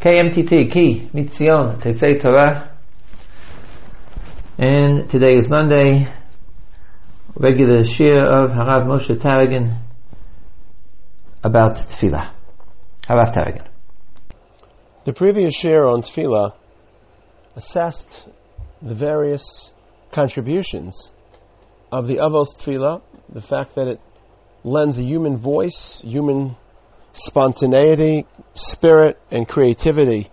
KMTT, Ki, Mitzion, Tetzei Torah. And today is Monday, regular shiur of Harav Moshe Taragin about Tefillah. Harav Taragin. The previous shiur on Tefillah assessed the various contributions of the Avos Tefillah, the fact that it lends a human voice, human spontaneity, spirit, and creativity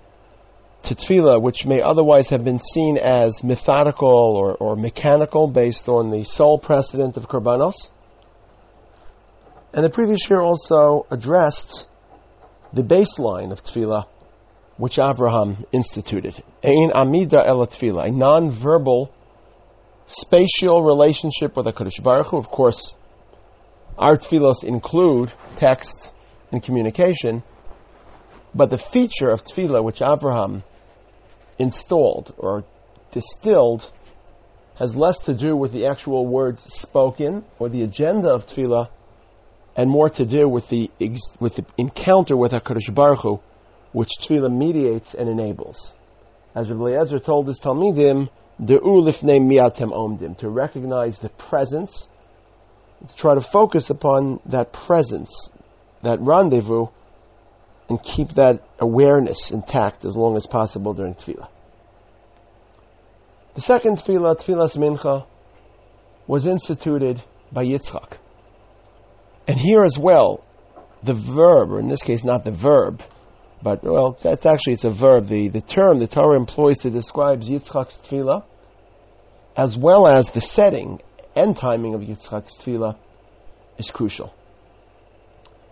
to tefillah, which may otherwise have been seen as methodical or, or mechanical based on the sole precedent of korbanos. And the previous year also addressed the baseline of tefillah, which Abraham instituted. Ein amida el tefillah, a non-verbal spatial relationship with HaKadosh Baruch Hu. Of course, our tefillos include text, and communication. But the feature of tefillah which Abraham installed or distilled has less to do with the actual words spoken or the agenda of tefillah, and more to do with the with the encounter with Hakadosh Baruch Hu, which tefillah mediates and enables. As Rabbi Eliezer told his talmidim, "De'u lifnei miatem omdim," to recognize the presence, to try to focus upon that presence, that rendezvous and keep that awareness intact as long as possible during tefillah. The second tefillah, tefillas mincha, was instituted by Yitzchak. And here as well, the verb, or in this case not the verb, but well, that's actually it's a verb. The the term the Torah employs to describe Yitzchak's tefillah, as well as the setting and timing of Yitzchak's tefillah, is crucial.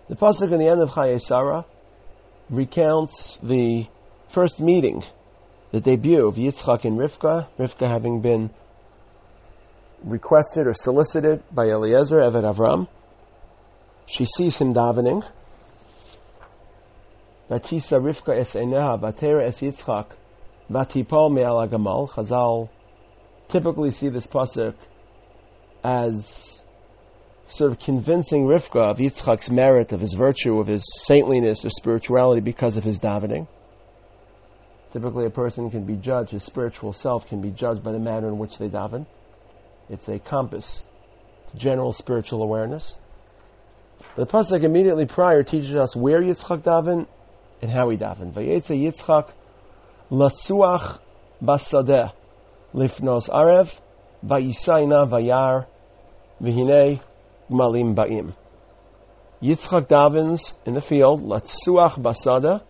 The pasuk in the end of Chayei Sarah recounts the first meeting, the debut of Yitzchak and Rivka, Rivka having been requested or solicited by Eliezer, Eved Avram. She sees him davening. Batisa Rivka es eneha, batera es Yitzchak, batipol me'al. Chazal typically see this pasuk as sort of convincing Rivka of Yitzchak's merit, of his virtue, of his saintliness, of spirituality because of his davening. Typically, a person can be judged, his spiritual self can be judged by the manner in which they daven. It's a compass to general spiritual awareness. The pasuk immediately prior teaches us where Yitzchak daven and how he daven. Vayetze Yitzchak lasuach basadeh lifnos arev vayisayna vayar v'hinei Malim Ba'im. Yitzchak davens in the field, Latsuach Basada.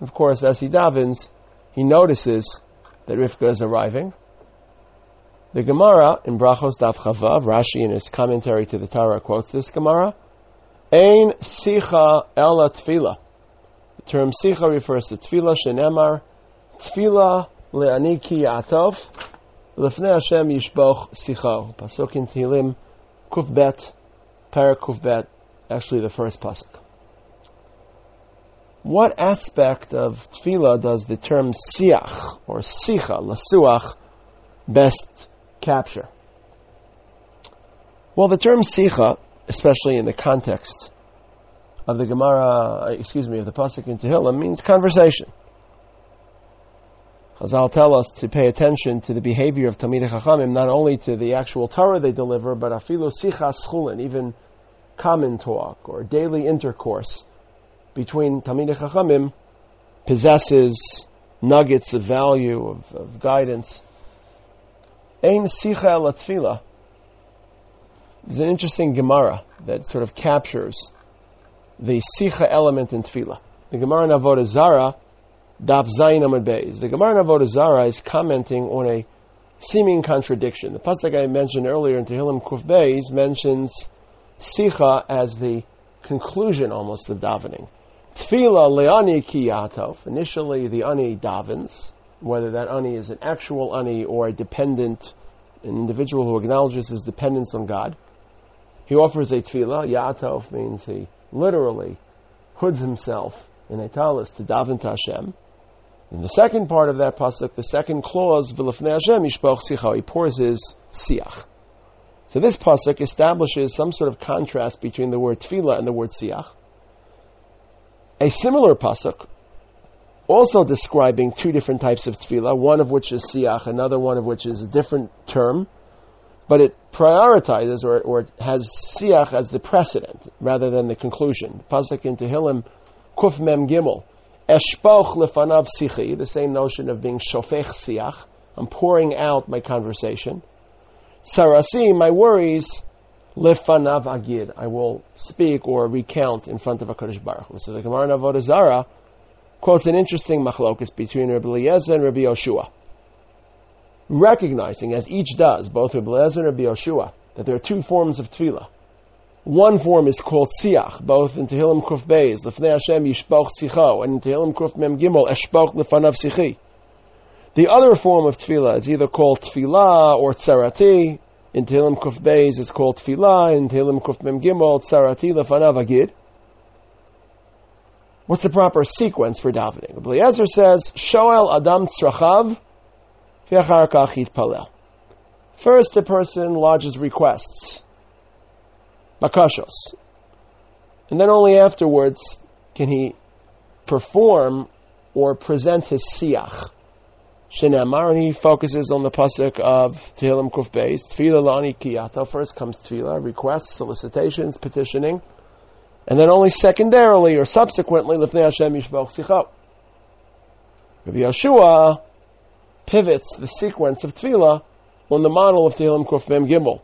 Of course, as he davens, he notices that Rivka is arriving. The Gemara in Brachos Daf Chavav, Rashi in his commentary to the Torah quotes this Gemara, Ein Sicha Ela Tfila. The term Sicha refers to Tfila Shenemar, Tfila Le'aniki Atov, Lefnei Hashem Yishboch Sicha. Pasuk in Tehillim, Kuf Bet, Parakuvbet, actually the first pasuk. What aspect of tefillah does the term siach or sicha, lasuach, best capture? Well, the term sicha, especially in the context of the Gemara, uh, excuse me, of the pasuk in Tehillim, means conversation. Chazal tell us to pay attention to the behavior of Talmidei Chachamim, not only to the actual Torah they deliver, but afilu sichas chulin, even common talk or daily intercourse between Talmidei Chachamim possesses nuggets of value, of, of guidance. Ein sicha el is an interesting Gemara that sort of captures the sicha element in tefillah. The Gemara in Avodah Zarah Daf Beis. The Gemara in Avodah Zarah is commenting on a seeming contradiction. The pasuk I mentioned earlier in Tehillim Kuf Beis mentions Sicha as the conclusion almost of davening. Tfila le'ani ki yatov. Initially, the ani davens, whether that ani is an actual ani or a dependent, an individual who acknowledges his dependence on God. He offers a tefillah. Yatov means he literally hoods himself in a talis to daven to Hashem. In the second part of that pasuk, the second clause, "V'lefnei Hashem yishpoch sicha," he pours his siach. So this pasuk establishes some sort of contrast between the word tefillah and the word siach. A similar pasuk also describing two different types of tefillah, one of which is siach, another one of which is a different term, but it prioritizes or, or has siach as the precedent rather than the conclusion. Pasuk in Tehillim, Kuf Mem Gimel, Eshpoch lefanav sichi, the same notion of being shofech siach. I'm pouring out my conversation. Sarasi, my worries, lefanav agid. I will speak or recount in front of a Kadosh Baruch. So the Gemara in Avodah quotes an interesting machlokus between Rabbi Eliezer and Rabbi Yoshua, recognizing, as each does, both Rabbi Eliezer and Rabbi Yoshua, that there are two forms of tefillah. One form is called siach, both in Tehillim Kuf Beis, Lefnei Hashem Yishpoch Sicho, and in Tehillim Kuf Mem Gimel, Eshpoch Lefanav Sichi. The other form of tefillah is either called tefillah or tzarati. In Tehillim Kuf Beis, it's called tefillah. In Tehillim Kuf Mem Gimel, tzarati Lefanav Agid. What's the proper sequence for davening? Eliezer says, Shoel Adam Tzrachav, V'achar Kachit Palel. First, the person lodges requests, bakashos, and then only afterwards can he perform or present his siach. Shenamar, and he focuses on the pasuk of Tehillim Kuf Beis, Lani Kiyato. First comes Tefillah, requests, solicitations, petitioning and then only secondarily or subsequently lifnei Hashem yishboch sichot. Rabbi Yeshua pivots the sequence of tefillah on the model of Tehillim Kuf Mem Gimel.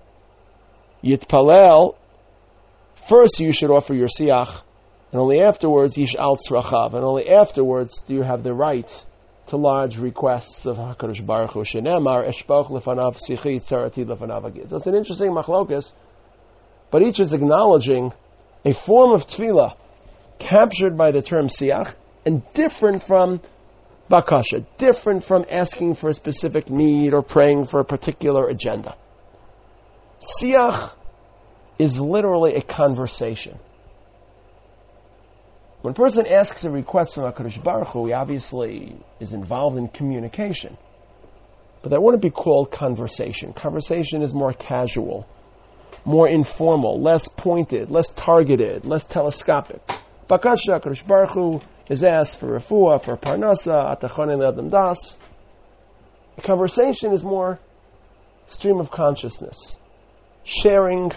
Yitpalel, first you should offer your siach, and only afterwards yish al tzrachav, and only afterwards do you have the right to lodge requests of Hakadosh Baruch Hu Shenemar Lefanav Sichi Tzarati Lefanav Agid. So it's an interesting machlokas, but each is acknowledging a form of tefillah captured by the term siach and different from bakasha, different from asking for a specific need or praying for a particular agenda. Siach is literally a conversation. When a person asks a request from HaKadosh Baruch Hu, he obviously is involved in communication. But that wouldn't be called conversation. Conversation is more casual more informal, less pointed, less targeted, less telescopic. Bakasha Kadosh Baruch Hu is asked for refuah, for parnasa, atachane le'adam das. The conversation is more stream of consciousness, sharing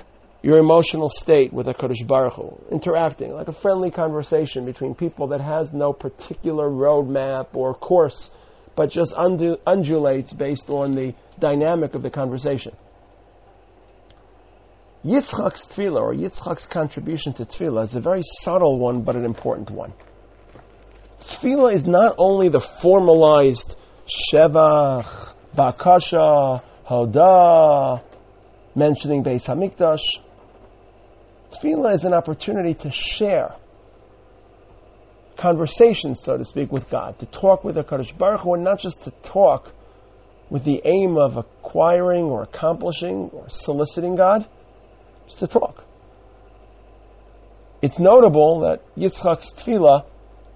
your emotional state with a Kadosh Baruch Hu, interacting like a friendly conversation between people that has no particular roadmap or course, but just undulates based on the dynamic of the conversation. Yitzchak's tefillah, or Yitzchak's contribution to tefillah, is a very subtle one, but an important one. Tefillah is not only the formalized shevach, bakasha, hoda, mentioning Beis Hamikdash. Tefillah is an opportunity to share conversations, so to speak, with God, to talk with the Kadosh Baruch Hu, and not just to talk with the aim of acquiring or accomplishing or soliciting God, just to talk. It's notable that Yitzchak's tefillah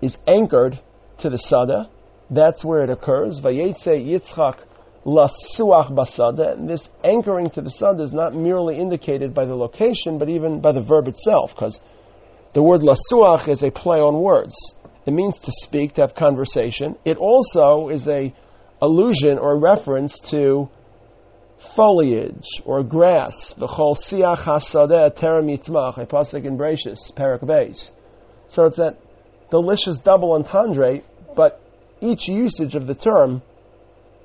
is anchored to the sada. That's where it occurs. Vayetze Yitzchak lasuach basada. And this anchoring to the sada is not merely indicated by the location, but even by the verb itself, because the word lasuach is a play on words. It means to speak, to have conversation. It also is a allusion or reference to foliage or grass, v'chol siach hasadeh terem yitzmach, a pasuk in Bereshis, Perak Beis. So it's that delicious double entendre, but each usage of the term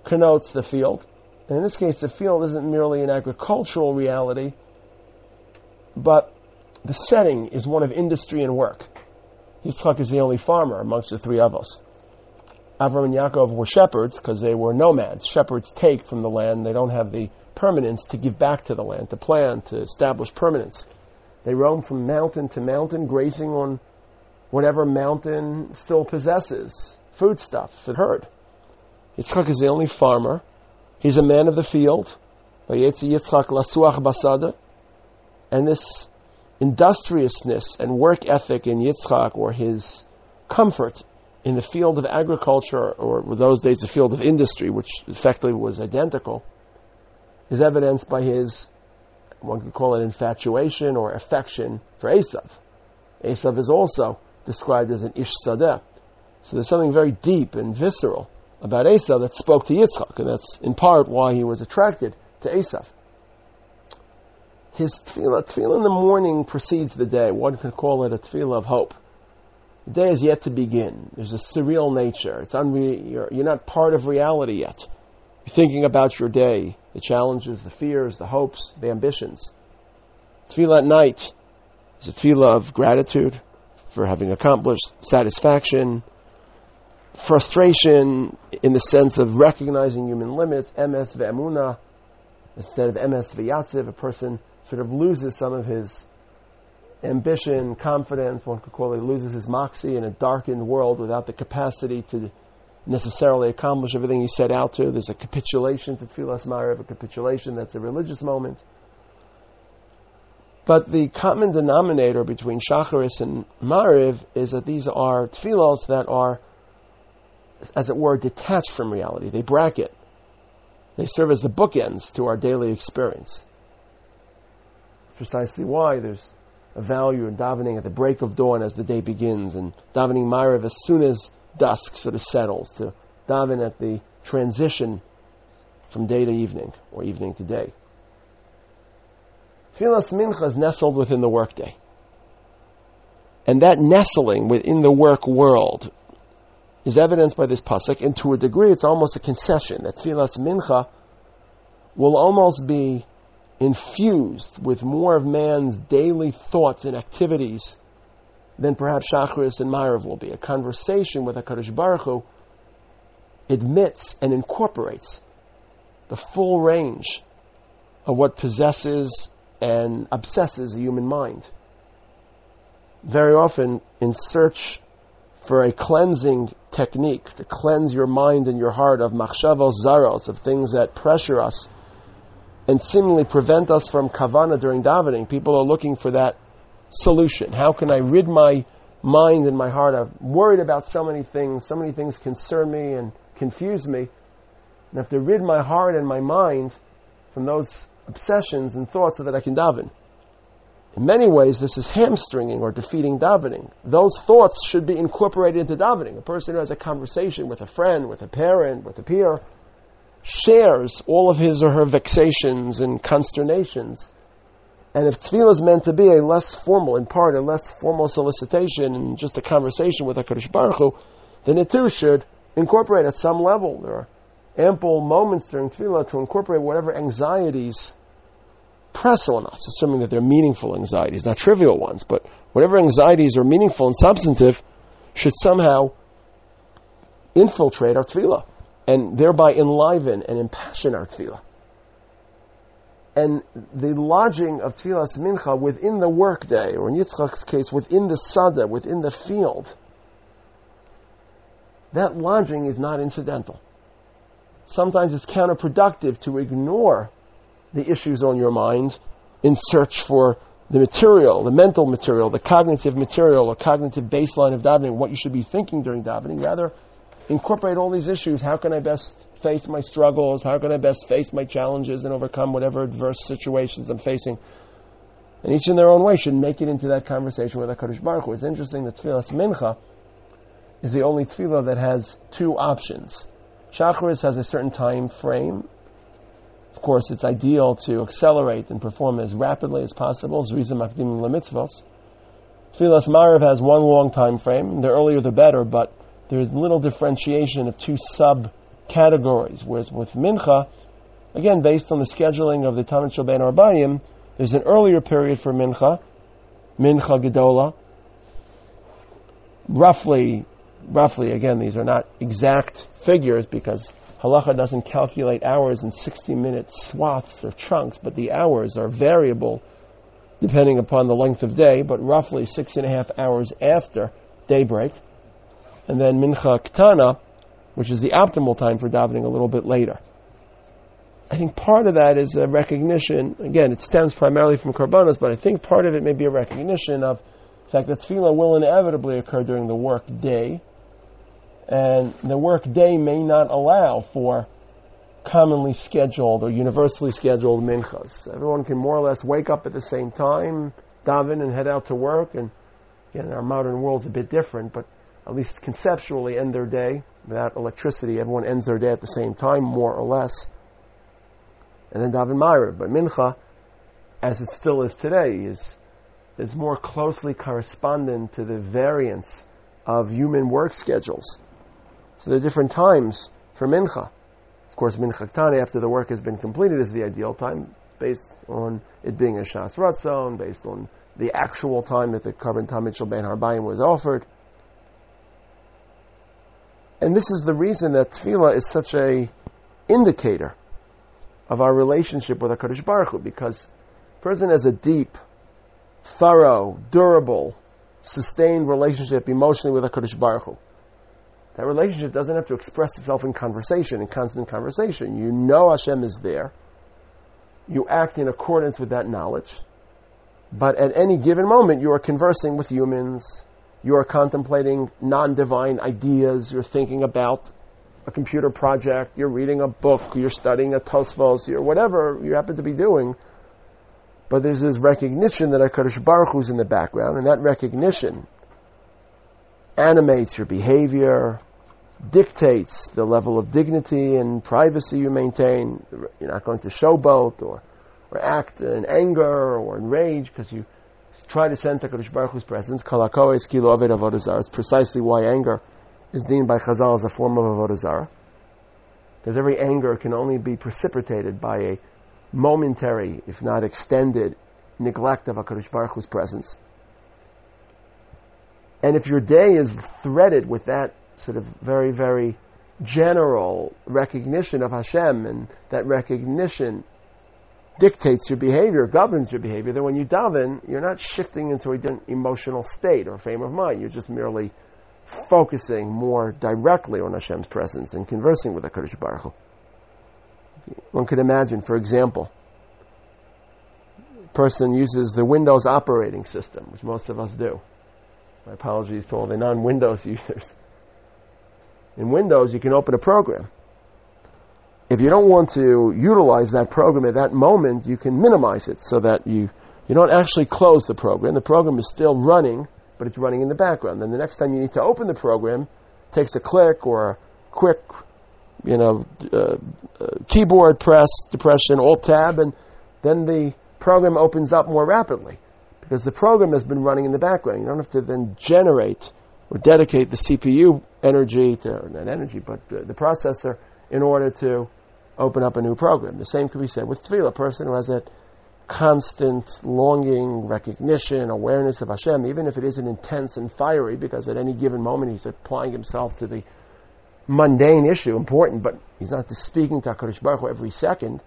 connotes the field. And in this case, the field isn't merely an agricultural reality, but the setting is one of industry and work. Yitzchak is the only farmer amongst the three of us. Avram and Yaakov were shepherds because they were nomads. Shepherds take from the land. They don't have the permanence to give back to the land, to plan, to establish permanence. They roam from mountain to mountain, grazing on whatever mountain still possesses foodstuffs, and herd. Yitzchak is the only farmer. He's a man of the field. Basada. And this industriousness and work ethic in Yitzchak, or his comfort in the field of agriculture, or those days the field of industry, which effectively was identical, is evidenced by his, one could call it infatuation or affection for Esav. Esav is also described as an ish sadeh, So there's something very deep and visceral about Esav that spoke to Yitzchak, and that's in part why he was attracted to Esav. His tefillah, tefillah in the morning precedes the day. One could call it a tefillah of hope. The day is yet to begin. There's a surreal nature. It's unre- you're, you're not part of reality yet. You're thinking about your day, the challenges, the fears, the hopes, the ambitions. Tefillah at night is a tefillah of gratitude for having accomplished satisfaction, frustration in the sense of recognizing human limits, emes ve'emuna, instead of emes ve'yatziv, a person sort of loses some of his ambition, confidence, one could call it, loses his moxie in a darkened world without the capacity to necessarily accomplish everything he set out to. There's a capitulation to Tfilas Mariv, a capitulation that's a religious moment. But the common denominator between Shacharis and Mariv is that these are tefillos that are, as it were, detached from reality. They bracket. They serve as the bookends to our daily experience. It's precisely why there's a value in davening at the break of dawn as the day begins, and davening Mariv as soon as dusk sort of settles, to daven at the transition from day to evening, or evening to day. Tfilas Mincha is nestled within the workday. And that nestling within the work world is evidenced by this pasuk, and to a degree, it's almost a concession that Tfilas Mincha will almost be infused with more of man's daily thoughts and activities than perhaps Shacharis and Ma'ariv will be. A conversation with HaKadosh Baruch Hu admits and incorporates the full range of what possesses and obsesses a human mind. Very often, in search for a cleansing technique to cleanse your mind and your heart of machshavos zaros, of things that pressure us and seemingly prevent us from kavana during davening, people are looking for that solution. How can I rid my mind and my heart? I'm worried about so many things. So many things concern me and confuse me. And I have to rid my heart and my mind from those obsessions and thoughts so that I can daven. In many ways, this is hamstringing or defeating davening. Those thoughts should be incorporated into davening. A person who has a conversation with a friend, with a parent, with a peer, shares all of his or her vexations and consternations. And if tefillah is meant to be a less formal, in part, a less formal solicitation and just a conversation with a Kadosh Baruch Hu, then it too should incorporate at some level. There are ample moments during tefillah to incorporate whatever anxieties press on us, assuming that they're meaningful anxieties, not trivial ones, but whatever anxieties are meaningful and substantive should somehow infiltrate our tefillah and thereby enliven and impassion our tefillah. And the lodging of tefillas mincha within the workday, or in Yitzchak's case, within the sada, within the field, that lodging is not incidental. Sometimes it's counterproductive to ignore the issues on your mind in search for the material, the mental material, the cognitive material, or cognitive baseline of davening, what you should be thinking during davening. Rather, incorporate all these issues. How can I best face my struggles? How can I best face my challenges and overcome whatever adverse situations I'm facing? And each in their own way should make it into that conversation with HaKadosh Baruch Hu. It's interesting that Tfilas Mincha is the only tefillah that has two options. Shacharis has a certain time frame. Of course, it's ideal to accelerate and perform as rapidly as possible. Zriza Makdim Lemitzvos. Tfilas Mariv has one long time frame. The earlier the better, but there's little differentiation of two sub categories. Whereas with Mincha, again, based on the scheduling of the Talmud Shalbein Arbayim, there's an earlier period for Mincha, Mincha Gedola, roughly roughly, again, these are not exact figures because halacha doesn't calculate hours in 60 minute swaths or chunks, but the hours are variable depending upon the length of day, but roughly six and a half hours after daybreak. And then mincha ktana, which is the optimal time for davening a little bit later. I think part of that is a recognition, again, it stems primarily from korbanos, but I think part of it may be a recognition of the fact that tefillah will inevitably occur during the work day, and the work day may not allow for commonly scheduled or universally scheduled minchas. Everyone can more or less wake up at the same time, daven, and head out to work. And again, our modern world's a bit different, but at least conceptually, end their day. Without electricity, everyone ends their day at the same time, more or less. And then daven Ma'ariv. But Mincha, as it still is today, is, is more closely correspondent to the variance of human work schedules. So there are different times for Mincha. Of course, Mincha Tani, after the work has been completed, is the ideal time, based on it being a Shas Ratzon, based on the actual time that the Korban Tamid Shel Ben Harbayim was offered. And this is the reason that tefillah is such a indicator of our relationship with HaKadosh Baruch Hu, because a person has a deep, thorough, durable, sustained relationship emotionally with HaKadosh Baruch Hu. That relationship doesn't have to express itself in conversation, in constant conversation. You know Hashem is there. You act in accordance with that knowledge. But at any given moment, you are conversing with humans, you are contemplating non divine ideas, you're thinking about a computer project, you're reading a book, you're studying a Tosfos, or whatever you happen to be doing. But there's this recognition that HaKadosh Baruch is in the background, and that recognition animates your behavior, dictates the level of dignity and privacy you maintain. You're not going to showboat or, or act in anger or in rage because you try to sense HaKadosh Baruch Hu's presence. It's precisely why anger is deemed by Chazal as a form of Avodah Zarah. Because every anger can only be precipitated by a momentary, if not extended, neglect of HaKadosh Baruch Hu's presence. And if your day is threaded with that sort of very, very general recognition of Hashem and that recognition dictates your behavior, governs your behavior, then when you daven, you're not shifting into an emotional state or frame of mind. You're just merely focusing more directly on Hashem's presence and conversing with HaKadosh Baruch Hu. One could imagine, for example, a person uses the Windows operating system, which most of us do. My apologies to all the non-Windows users. In Windows, you can open a program. If you don't want to utilize that program at that moment, you can minimize it so that you, you don't actually close the program. The program is still running, but it's running in the background. Then the next time you need to open the program, it takes a click or a quick, you know, uh, uh, keyboard press, depression, alt tab, and then the program opens up more rapidly because the program has been running in the background. You don't have to then generate or dedicate the CPU energy to not energy, but the, processor in order to open up a new program. The same could be said with tefillah. A person who has that constant longing, recognition, awareness of Hashem, even if it isn't intense and fiery, because at any given moment he's applying himself to the mundane issue, important, but he's not just speaking to HaKadosh Baruch Hu every second.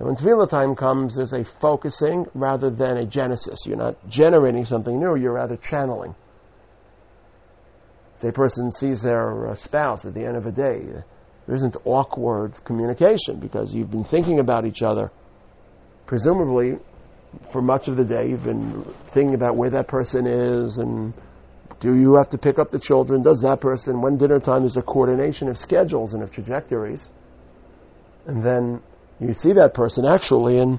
And when tefillah time comes, there's a focusing rather than a genesis. You're not generating something new, you're rather channeling. Say a person sees their uh, spouse at the end of a day, there isn't awkward communication because you've been thinking about each other. Presumably, for much of the day, you've been thinking about where that person is and do you have to pick up the children? Does that person? When dinner time is a coordination of schedules and of trajectories. And then you see that person actually, and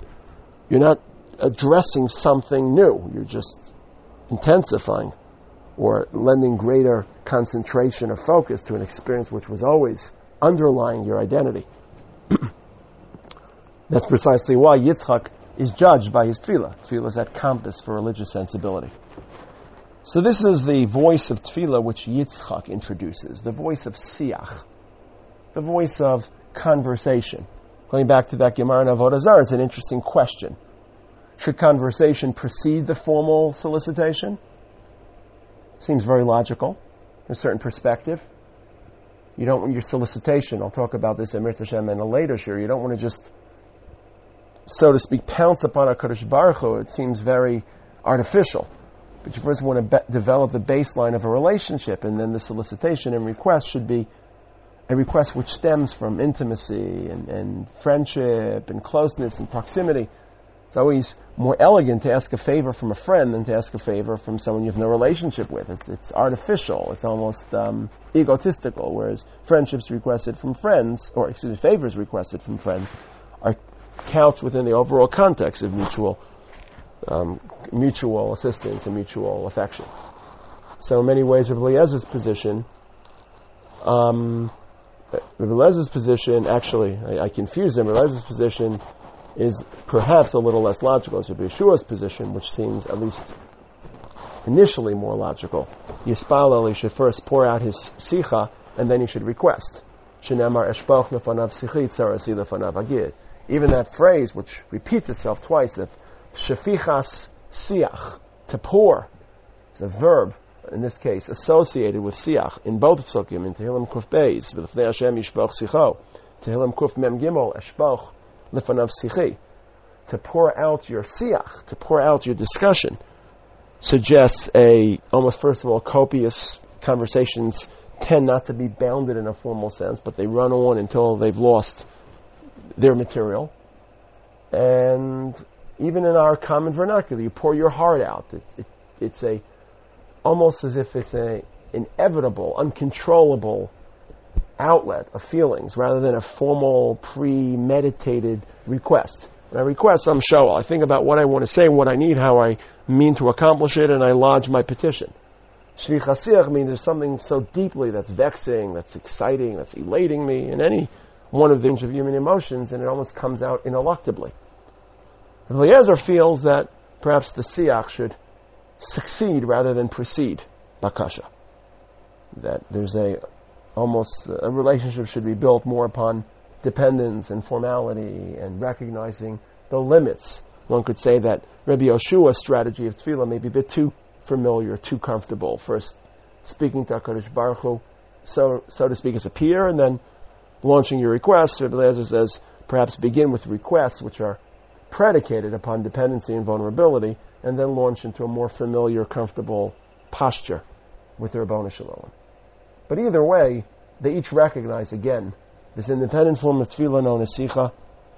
you're not addressing something new. You're just intensifying or lending greater concentration or focus to an experience which was always underlying your identity. That's precisely why Yitzchak is judged by his tefillah. Tefillah is that compass for religious sensibility. So this is the voice of tefillah which Yitzchak introduces, the voice of siach, the voice of conversation. Going back to that Gemara in Avodah Zarah, it's an interesting question. Should conversation precede the formal solicitation? Seems very logical from a certain perspective. You don't want your solicitation, I'll talk about this in Mirza Hashem in a later share, you don't want to just, so to speak, pounce upon a Kadosh Baruch Hu. It seems very artificial. But you first want to be- develop the baseline of a relationship, and then the solicitation and request should be a request which stems from intimacy and, and friendship and closeness and proximity. It's always more elegant to ask a favor from a friend than to ask a favor from someone you have no relationship with. It's, it's artificial. It's almost um, egotistical. Whereas friendships requested from friends, or excuse me, favors requested from friends, are couched within the overall context of mutual um, mutual assistance and mutual affection. So in many ways, Rabbi Eliezer's position, um, Rabbi position, actually, I, I confuse him. Rabbi position is perhaps a little less logical as Rabbi Yeshua's position, which seems at least initially more logical. Yispalel, should first pour out his sicha, and then he should request. Even that phrase, which repeats itself twice, of shefichas siach, to pour, is a verb, in this case, associated with siach, in both psukim, in Tehillim Kuf Beis, v'lefnei Hashem yishpoch sicho, Tehillim Kuf Mem Gimel, eshpoch lefanav sichi. To pour out your siach, to pour out your discussion, suggests a almost first of all copious conversations tend not to be bounded in a formal sense, but they run on until they've lost their material. And even in our common vernacular, you pour your heart out. It, it, it's a almost as if it's a inevitable, uncontrollable outlet of feelings rather than a formal, premeditated request. When I request I'm show, I think about what I want to say, what I need, how I mean to accomplish it, and I lodge my petition. Shvi means there's something so deeply that's vexing, that's exciting, that's elating me in any one of the of human emotions, and it almost comes out ineluctably. Eliezer feels that perhaps the siach should succeed rather than precede bakasha. That there's a almost a relationship should be built more upon dependence and formality and recognizing the limits. One could say that Rabbi Yoshua's strategy of tefillah may be a bit too familiar, too comfortable. First, speaking to HaKadosh Baruch Hu, so, so to speak, as a peer, and then launching your requests. Rabbi Eliezer says, perhaps begin with requests which are predicated upon dependency and vulnerability, and then launch into a more familiar, comfortable posture with their Ribono Shel Olam. But either way, they each recognize again this independent form of tefillah known as sicha,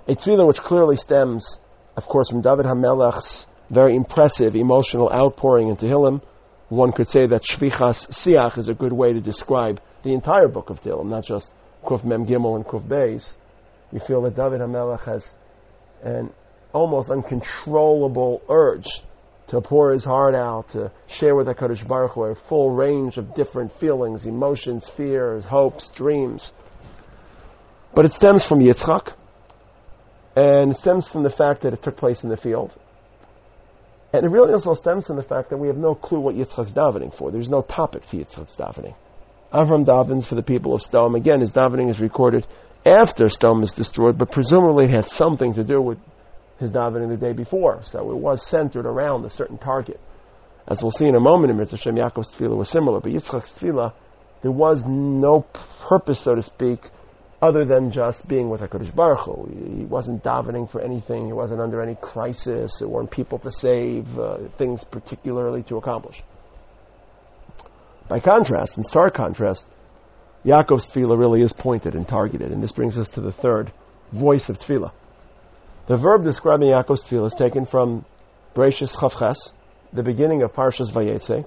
a tefillah which clearly stems, of course, from David HaMelech's very impressive emotional outpouring into Tehillim. One could say that Shefichas Siach is a good way to describe the entire book of Tehillim, not just Kuf Mem Gimel and Kuf Beis. You feel that David HaMelech has an almost uncontrollable urge to pour his heart out, to share with HaKadosh Baruch Hu a full range of different feelings, emotions, fears, hopes, dreams. But it stems from Yitzchak, and it stems from the fact that it took place in the field. And it really also stems from the fact that we have no clue what Yitzchak's davening for. There's no topic to Yitzchak's davening. Avram davens for the people of Sdom. Again, his davening is recorded after Sdom is destroyed, but presumably it had something to do with his davening the day before. So it was centered around a certain target. As we'll see in a moment in Mitzvah Shem, Yaakov's tefillah was similar, but Yitzchak's tefillah, there was no purpose, so to speak, other than just being with HaKadosh Baruch Hu. He wasn't davening for anything. He wasn't under any crisis. There weren't people to save, uh, things particularly to accomplish. By contrast, in stark contrast, Yaakov's tefillah really is pointed and targeted, and this brings us to the third voice of tefillah. The verb describing Yaakov's tefillah is taken from Bereshis Chavches, the beginning of Parshas Vayetze.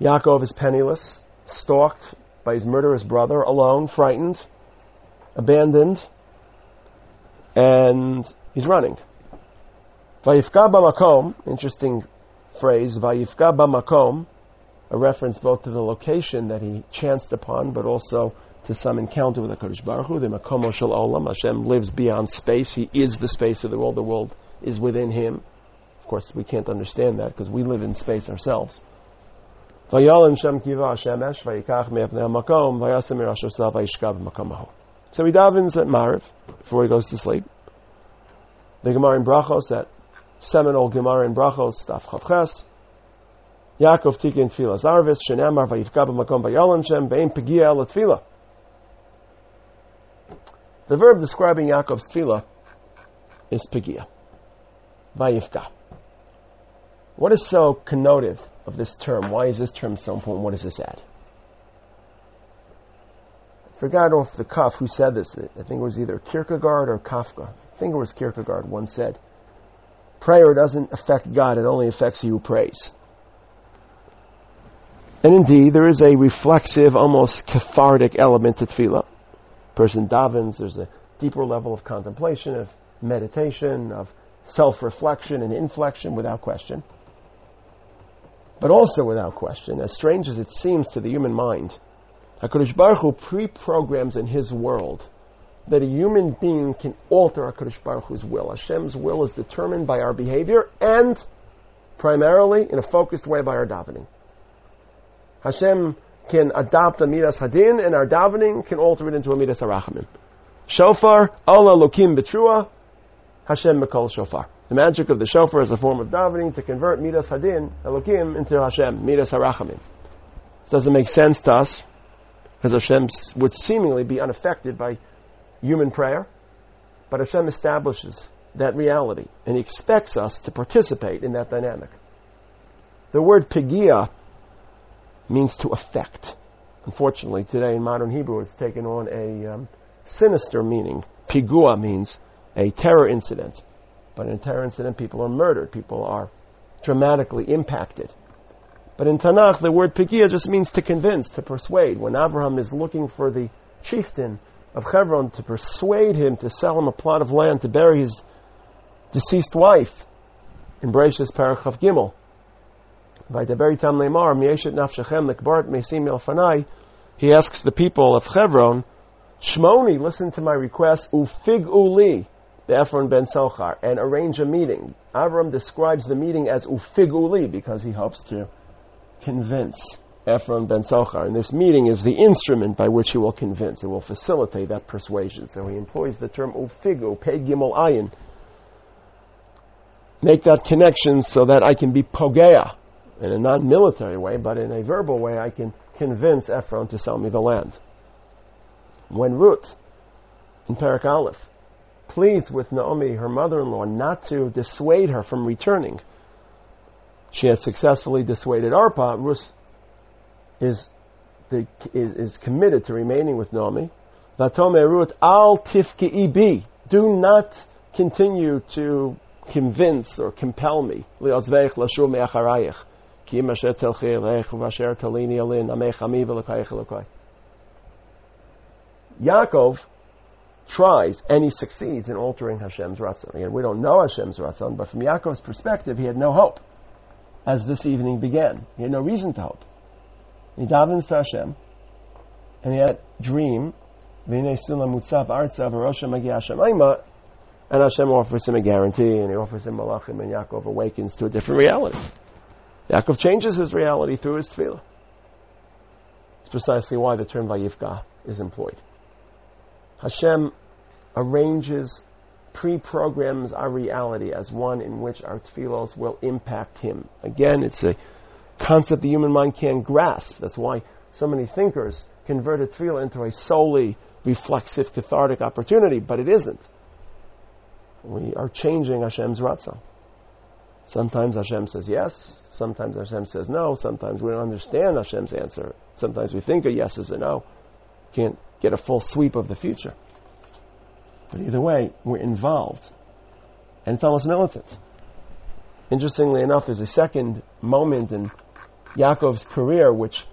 Yaakov is penniless, stalked by his murderous brother, alone, frightened, abandoned, and he's running. Vayifka b'makom, interesting phrase, Vayifka b'makom, a reference both to the location that he chanced upon, but also to some encounter with the Kodesh Baruch Hu, the Makomo Shel Olam. Hashem lives beyond space. He is the space of the world. The world is within him. Of course, we can't understand that because we live in space ourselves. Makom so he davens at Mariv before he goes to sleep. The Gemara in Brachos, that seminal Gemara in Brachos, Daf Chavches, Yaakov Tikin Tfilas Arvis, Shenamar Vayivka B'makom Vayalan Shem, Be'im Pegia Tfilah. The verb describing Yaakov's tefillah is pegia, vayivka. What is so connotative of this term? Why is this term so important? What does this add? I forgot off the cuff who said this. I think it was either Kierkegaard or Kafka. I think it was Kierkegaard once said, prayer doesn't affect God, it only affects he who prays. And indeed, there is a reflexive, almost cathartic element to tefillah. Person davens, there's a deeper level of contemplation, of meditation, of self-reflection and inflection without question. But also, without question, as strange as it seems to the human mind, HaKadosh Baruch Hu pre-programs in His world that a human being can alter HaKadosh Baruch Hu's will. Hashem's will is determined by our behavior and primarily in a focused way by our davening. Hashem can adopt a midas hadin and our davening can alter it into a midas harachamim. Shofar, Allah lokim betrua, Hashem mekol shofar. The magic of the shofar is a form of davening to convert midas hadin, Elokim, into Hashem, midas harachamim. This doesn't make sense to us because Hashem would seemingly be unaffected by human prayer, but Hashem establishes that reality and He expects us to participate in that dynamic. The word pigia means to affect. Unfortunately, today in modern Hebrew, it's taken on a um, sinister meaning. Pigua means a terror incident. But in a terror incident, people are murdered. People are dramatically impacted. But in Tanakh, the word pigia just means to convince, to persuade. When Abraham is looking for the chieftain of Hebron to persuade him to sell him a plot of land to bury his deceased wife in Bereshis Parachav Gimel, he asks the people of Hebron, Shmoni, listen to my request, Ufig Uli, the Ephron ben Tzochar, and arrange a meeting. Avram describes the meeting as Ufig Uli because he hopes to convince Ephron ben Tzochar. And this meeting is the instrument by which he will convince. It will facilitate that persuasion. So he employs the term Ufigu, Pei Gimel Ayin. Make that connection so that I can be Pogea, in a non-military way, but in a verbal way, I can convince Ephron to sell me the land. When Ruth, in Parak Aleph, pleads with Naomi, her mother-in-law, not to dissuade her from returning, she has successfully dissuaded Arpa. Ruth is, the, is, is committed to remaining with Naomi. Vatome Ruth, al tifki. Do not continue to convince or compel me. Yaakov tries and he succeeds in altering Hashem's ratzon. Again, we don't know Hashem's ratzon, but from Yaakov's perspective, he had no hope as this evening began. He had no reason to hope. He davens to Hashem, and he had dream, and Hashem offers him a guarantee, and he offers him malachim, and Yaakov awakens to a different reality. Yaakov changes his reality through his tefillah. It's precisely why the term Vayivka is employed. Hashem arranges, pre-programs our reality as one in which our tefillos will impact Him. Again, it's a concept the human mind can't grasp. That's why so many thinkers converted tefillah into a solely reflexive, cathartic opportunity, but it isn't. We are changing Hashem's ratzon. Sometimes Hashem says yes, sometimes Hashem says no, sometimes we don't understand Hashem's answer. Sometimes we think a yes is a no. Can't get a full sweep of the future. But either way, we're involved. And it's almost militant. Interestingly enough, there's a second moment in Yaakov's career which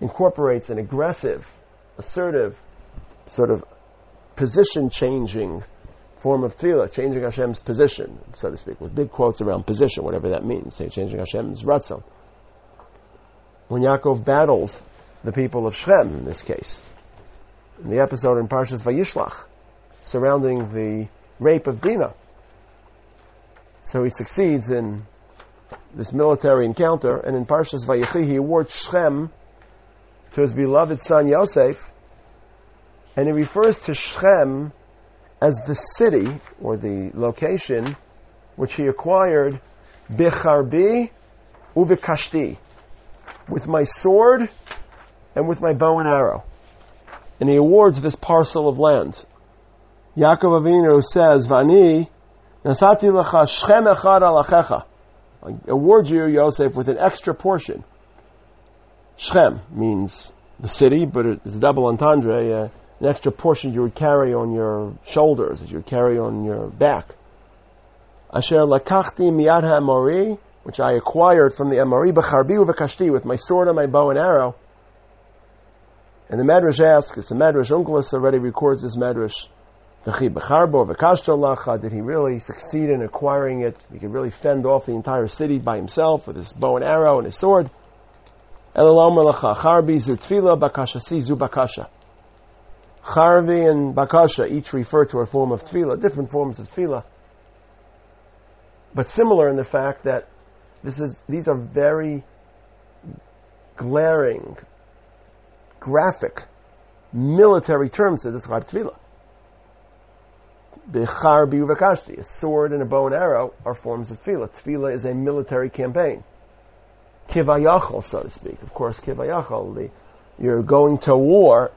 incorporates an aggressive, assertive, sort of position changing form of tefillah, changing Hashem's position, so to speak, with big quotes around position, whatever that means, changing Hashem's ratzon. When Yaakov battles the people of Shechem, in this case, in the episode in Parshas Vayishlach, surrounding the rape of Dinah. So he succeeds in this military encounter, and in Parshas Vayechi he awards Shechem to his beloved son Yosef, and he refers to Shechem as the city or the location which he acquired bicharbi uvikashti with my sword and with my bow and arrow. And he awards this parcel of land. Yaakov Avinu says, Vani nasati lecha shchem echad alachecha. I award you, Yosef, with an extra portion. Shchem means the city, but it's double entendre. Uh, an extra portion you would carry on your shoulders, that you would carry on your back. Asher lakachti miyad ha'amori, which I acquired from the Amori b'charbi u'v'kashti, with my sword and my bow and arrow. And the Medrash asks, it's the Medrash, Onkelos already records this Medrash, Did he really succeed in acquiring it? He could really fend off the entire city by himself with his bow and arrow and his sword. Charvi and bakasha each refer to a form of tefillah, different forms of tefillah, but similar in the fact that this is these are very glaring, graphic, military terms to describe tefillah. Becharbi uvakashti, a sword and a bow and arrow are forms of tefillah. Tefillah is a military campaign. Kivayachal, so to speak. Of course, kivayachal, the, you're going to war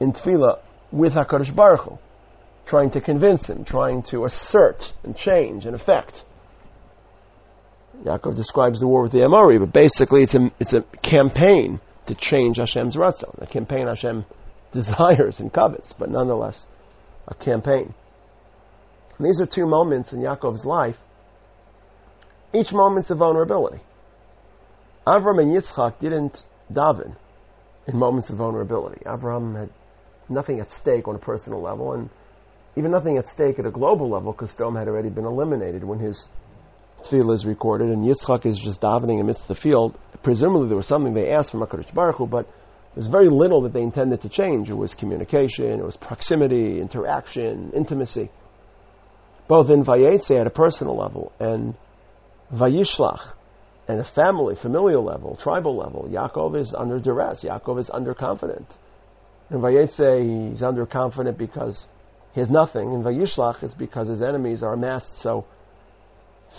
in tefillah with HaKadosh Baruch Hu, trying to convince him, trying to assert and change and affect. Yaakov describes the war with the Amori, but basically it's a, it's a campaign to change Hashem's ratzon, a campaign Hashem desires and covets, but nonetheless a campaign. And these are two moments in Yaakov's life. Each moment's a vulnerability. Avram and Yitzchak didn't daven in moments of vulnerability. Avram had nothing at stake on a personal level, and even nothing at stake at a global level, because Sdom had already been eliminated when his tefillah is recorded, and Yitzchak is just davening amidst the field. Presumably, there was something they asked from Hakadosh Baruch Hu, but there's very little that they intended to change. It was communication, it was proximity, interaction, intimacy. Both in Vayetze at a personal level and Vayishlach at a family, familial level, tribal level. Yaakov is under duress. Yaakov is underconfident. In Vayetze, he's underconfident because he has nothing. In Vayishlach, it's because his enemies are amassed so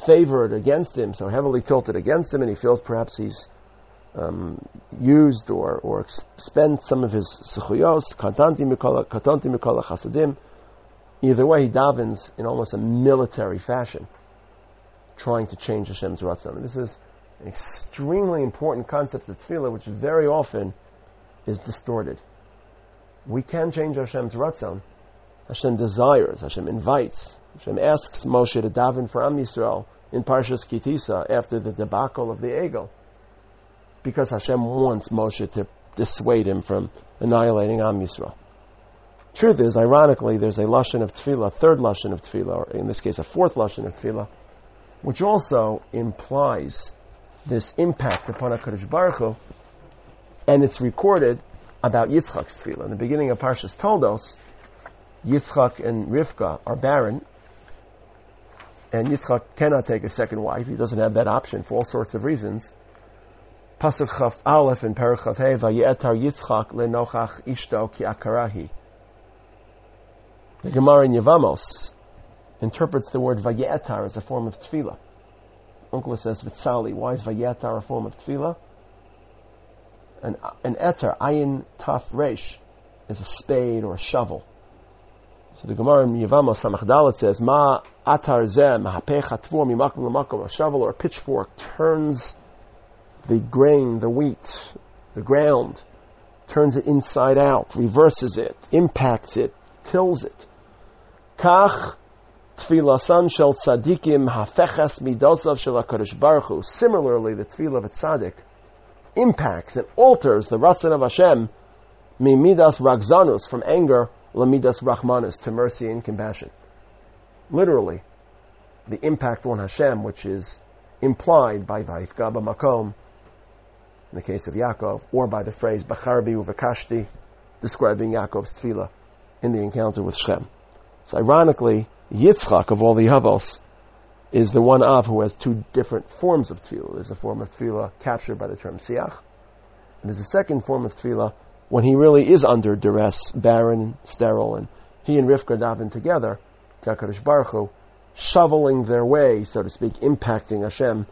favored against him, so heavily tilted against him, and he feels perhaps he's um, used or, or spent some of his sechuyos, katanti mikola, chasadim. Either way, he davens in almost a military fashion, trying to change Hashem's ratzon. This is an extremely important concept of tefillah, which very often is distorted. We can change Hashem's ratzon. Hashem desires, Hashem invites, Hashem asks Moshe to daven for Am Yisrael in Parshas Kitisa after the debacle of the Egel because Hashem wants Moshe to dissuade him from annihilating Am Yisrael. Truth is, ironically, there's a lashon of tefillah, third lashon of tefillah, or in this case, a fourth lashon of tefillah, which also implies this impact upon Hakadosh Baruch Hu, and it's recorded about Yitzchak's tefillah. In the beginning of Parshas Toldos, Yitzchak and Rivka are barren, and Yitzchak cannot take a second wife. He doesn't have that option for all sorts of reasons. Pasuk Chaf Aleph in Perek Hey Vayetar Yitzchak lenochach ishto ki akarahi. The Gemara in Yevamos interprets the word Vayetar as a form of tefillah. Onkelos Vitzali. Why is Vayetar a form of tefillah? An, an etar, ayin taf resh, is a spade or a shovel. So the Gemara in Yevamos Samach Dalet says, Ma atar zeh mahapech hatvur mimakom lemakom. A shovel or a pitchfork turns the grain, the wheat, the ground, turns it inside out, reverses it, impacts it, tills it. Kach tfilasan shel tzadikim hafechas midosav shel Baruch. Similarly, the tefillah of a tzaddik impacts and alters the ratzon of Hashem mimidas ragzanus, from anger, lamidas rachmanus, to mercy and compassion. Literally, the impact on Hashem, which is implied by Vaifga Makom, in the case of Yaakov, or by the phrase Bacharbi uvakashti, describing Yaakov's tefillah in the encounter with Shem. So ironically, Yitzchak of all the Avos is the one of who has two different forms of tefillah. There's a form of tefillah captured by the term siach, and there's a second form of tefillah when he really is under duress, barren, sterile, and he and Rivka daven together to HaKadosh Baruch Hu, shoveling their way, so to speak, impacting Hashem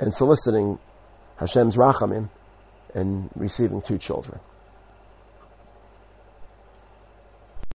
and soliciting Hashem's rachamim and receiving two children.